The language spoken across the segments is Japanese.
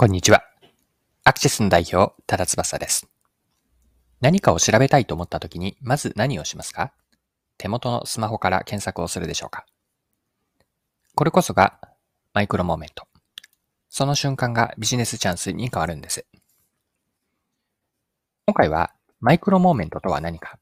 こんにちは。アクシスの代表、多田翼です。何かを調べたいと思った時に、まず何をしますか？手元のスマホから検索をするでしょうか？これこそがマイクロモーメント。その瞬間がビジネスチャンスに変わるんです。今回はマイクロモーメントとは何か、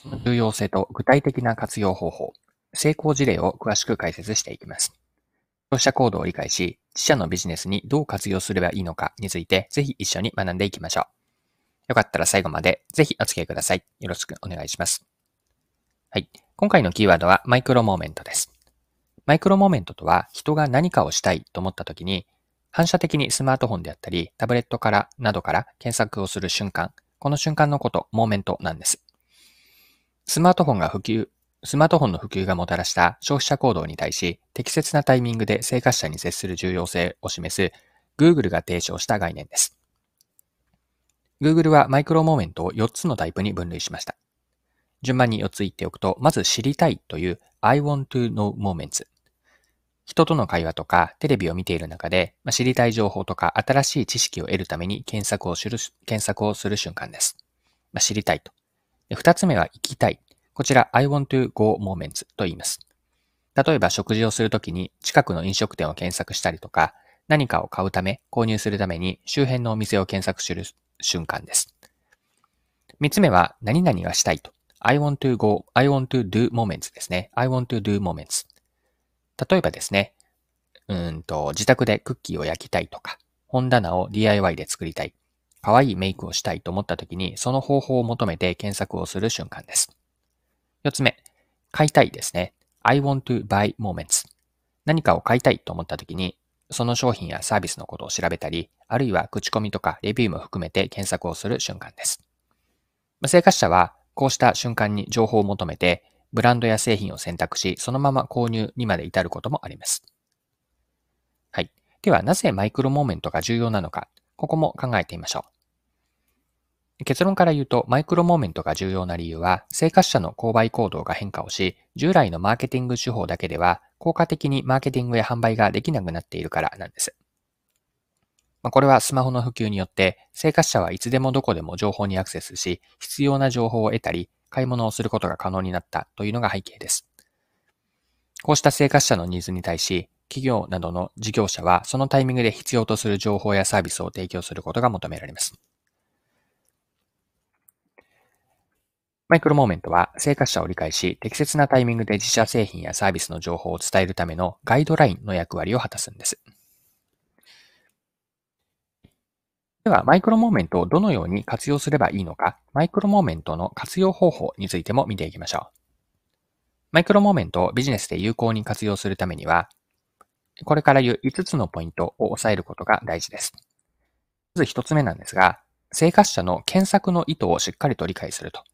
その重要性と具体的な活用方法、成功事例を詳しく解説していきます。消費者行動を理解し、自社のビジネスにどう活用すればいいのかについて、ぜひ一緒に学んでいきましょう。よかったら最後までぜひお付き合いください。よろしくお願いします。はい。今回のキーワードはマイクロモーメントです。マイクロモーメントとは人が何かをしたいと思った時に、反射的にスマートフォンであったり、タブレットからなどから検索をする瞬間、この瞬間のこと、モーメントなんです。スマートフォンが普及スマートフォンの普及がもたらした消費者行動に対し、適切なタイミングで生活者に接する重要性を示す Google が提唱した概念です。Google はマイクロモーメントを4つのタイプに分類しました。順番に4つ言っておくと、まず知りたいという I want to know moments。人との会話とかテレビを見ている中で、まあ、知りたい情報とか新しい知識を得るために検索をする検索をする瞬間です。まあ、知りたいと。二つ目は行きたい。こちら I want to go moments と言います。例えば食事をするときに近くの飲食店を検索したりとか、何かを買うため、購入するために周辺のお店を検索する瞬間です。三つ目は何々がしたいと。I want to go, I want to do moments ですね。I want to do moments。例えばですね、うんと、自宅でクッキーを焼きたいとか、本棚を DIY で作りたい、可愛いメイクをしたいと思った時に、その方法を求めて検索をする瞬間です。四つ目、買いたいですね。I want to buy moments。何かを買いたいと思った時に、その商品やサービスのことを調べたり、あるいは口コミとかレビューも含めて検索をする瞬間です。生活者はこうした瞬間に情報を求めて、ブランドや製品を選択し、そのまま購入にまで至ることもあります。はい。では、なぜマイクロモーメントが重要なのか、ここも考えてみましょう。結論から言うと、マイクロモーメントが重要な理由は、生活者の購買行動が変化をし、従来のマーケティング手法だけでは、効果的にマーケティングや販売ができなくなっているからなんです。まあこれはスマホの普及によって、生活者はいつでもどこでも情報にアクセスし、必要な情報を得たり、買い物をすることが可能になったというのが背景です。こうした生活者のニーズに対し、企業などの事業者はそのタイミングで必要とする情報やサービスを提供することが求められます。マイクロモーメントは生活者を理解し、適切なタイミングで自社製品やサービスの情報を伝えるためのガイドラインの役割を果たすんです。では、マイクロモーメントをどのように活用すればいいのか、マイクロモーメントの活用方法についても見ていきましょう。マイクロモーメントをビジネスで有効に活用するためには、これから言う5つのポイントを押さえることが大事です。まず1つ目なんですが、生活者の検索の意図をしっかりと理解すると。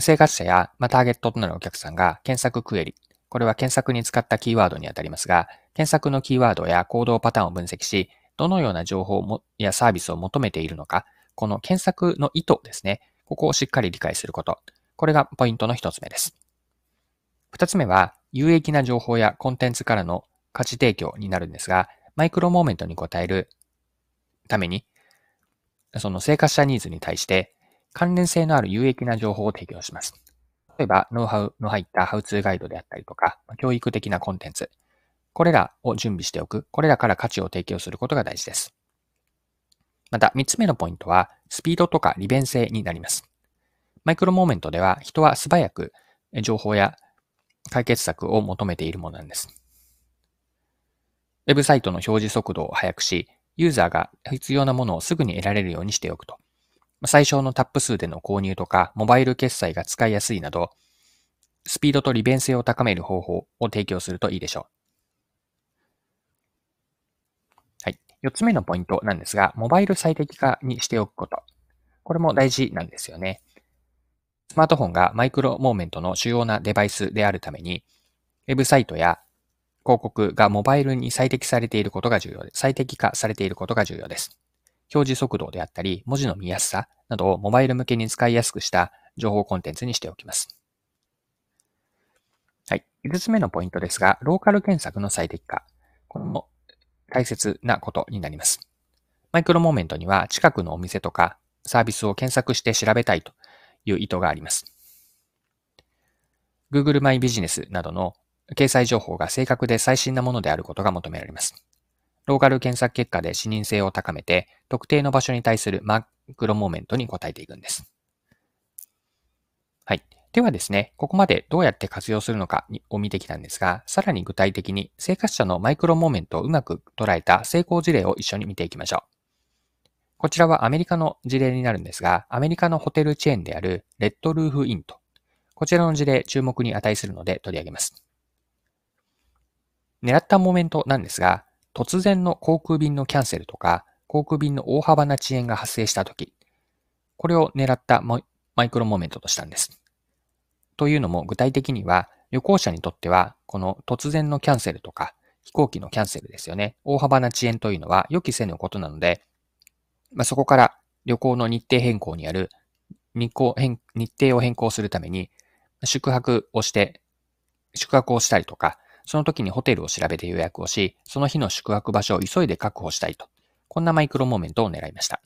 生活者や、まあ、ターゲットとなるお客さんが検索クエリ、これは検索に使ったキーワードにあたりますが、検索のキーワードや行動パターンを分析し、どのような情報もやサービスを求めているのか、この検索の意図ですね。ここをしっかり理解すること。これがポイントの一つ目です。二つ目は、有益な情報やコンテンツからの価値提供になるんですが、マイクロモーメントに応えるために、その生活者ニーズに対して関連性のある有益な情報を提供します。例えば、ノウハウの入ったハウツーガイドであったりとか、教育的なコンテンツ。これらを準備しておく。これらから価値を提供することが大事です。また、三つ目のポイントは、スピードとか利便性になります。マイクロモーメントでは、人は素早く情報や解決策を求めているものなんです。ウェブサイトの表示速度を速くし、ユーザーが必要なものをすぐに得られるようにしておくと。最小のタップ数での購入とか、モバイル決済が使いやすいなど、スピードと利便性を高める方法を提供するといいでしょう。はい。四つ目のポイントなんですが、モバイル最適化にしておくこと。これも大事なんですよね。スマートフォンがマイクロモーメントの主要なデバイスであるために、ウェブサイトや広告がモバイルに最適されていることが重要で、最適化されていることが重要です。表示速度であったり、文字の見やすさなどをモバイル向けに使いやすくした情報コンテンツにしておきます。はい。5つ目のポイントですが、ローカル検索の最適化。これも大切なことになります。マイクロモーメントには近くのお店とかサービスを検索して調べたいという意図があります。Google マイビジネスなどの掲載情報が正確で最新なものであることが求められます。ローカル検索結果で視認性を高めて、特定の場所に対するマクロモーメントに答えていくんです。はい。ではですね、ここまでどうやって活用するのかを見てきたんですが、さらに具体的に生活者のマイクロモーメントをうまく捉えた成功事例を一緒に見ていきましょう。こちらはアメリカの事例になるんですが、アメリカのホテルチェーンであるレッドルーフインと、こちらの事例注目に値するので取り上げます。狙ったモーメントなんですが、突然の航空便のキャンセルとか、航空便の大幅な遅延が発生したとき、これを狙ったマイクロモメントとしたんです。というのも具体的には、旅行者にとっては、この突然のキャンセルとか、飛行機のキャンセルですよね。大幅な遅延というのは予期せぬことなので、まあ、そこから旅行の日程変更にある日行変日程を変更するために、宿泊をして、宿泊をしたりとか、その時にホテルを調べて予約をし、その日の宿泊場所を急いで確保したいと。こんなマイクロモーメントを狙いました。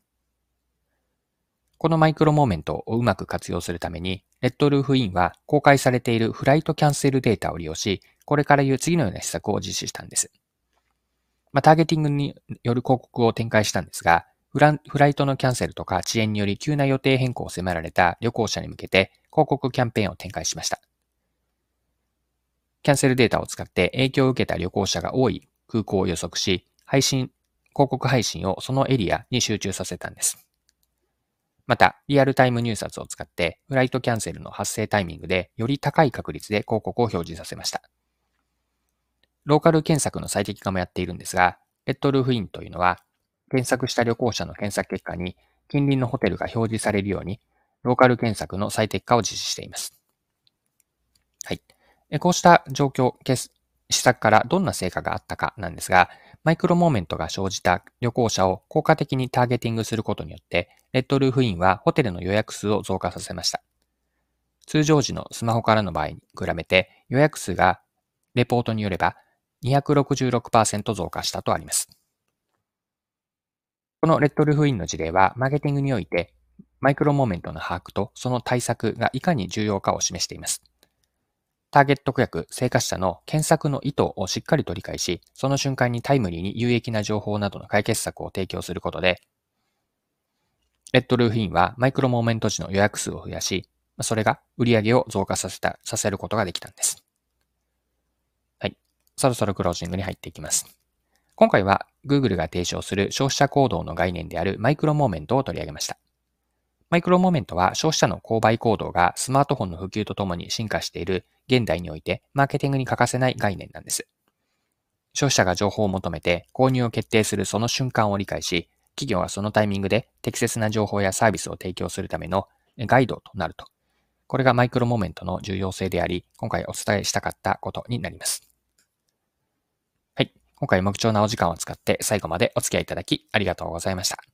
このマイクロモーメントをうまく活用するために、レッドルーフインは公開されているフライトキャンセルデータを利用し、これから言う次のような施策を実施したんです。まあ、ターゲティングによる広告を展開したんですが、フライトのキャンセルとか遅延により急な予定変更を迫られた旅行者に向けて広告キャンペーンを展開しました。キャンセルデータを使って影響を受けた旅行者が多い空港を予測し、配信、広告配信をそのエリアに集中させたんです。また、リアルタイム入札を使って、フライトキャンセルの発生タイミングで、より高い確率で広告を表示させました。ローカル検索の最適化もやっているんですが、レッドルーフインというのは、検索した旅行者の検索結果に、近隣のホテルが表示されるように、ローカル検索の最適化を実施しています。はい。こうした状況、施策からどんな成果があったかなんですが、マイクロモーメントが生じた旅行者を効果的にターゲティングすることによって、レッドルーフインはホテルの予約数を増加させました。通常時のスマホからの場合に比べて予約数がレポートによれば266%増加したとあります。このレッドルーフインの事例はマーケティングにおいてマイクロモーメントの把握とその対策がいかに重要かを示しています。ターゲット顧客、生活者の検索の意図をしっかりと理解し、その瞬間にタイムリーに有益な情報などの解決策を提供することで、レッドルーフインはマイクロモーメント時の予約数を増やし、それが売上を増加させた、させることができたんです。はい。そろそろクロージングに入っていきます。今回は Google が提唱する消費者行動の概念であるマイクロモーメントを取り上げました。マイクロモメントは消費者の購買行動がスマートフォンの普及とともに進化している現代においてマーケティングに欠かせない概念なんです。消費者が情報を求めて購入を決定するその瞬間を理解し、企業はそのタイミングで適切な情報やサービスを提供するためのガイドとなると。これがマイクロモメントの重要性であり、今回お伝えしたかったことになります。はい。今回も貴重なお時間を使って最後までお付き合いいただきありがとうございました。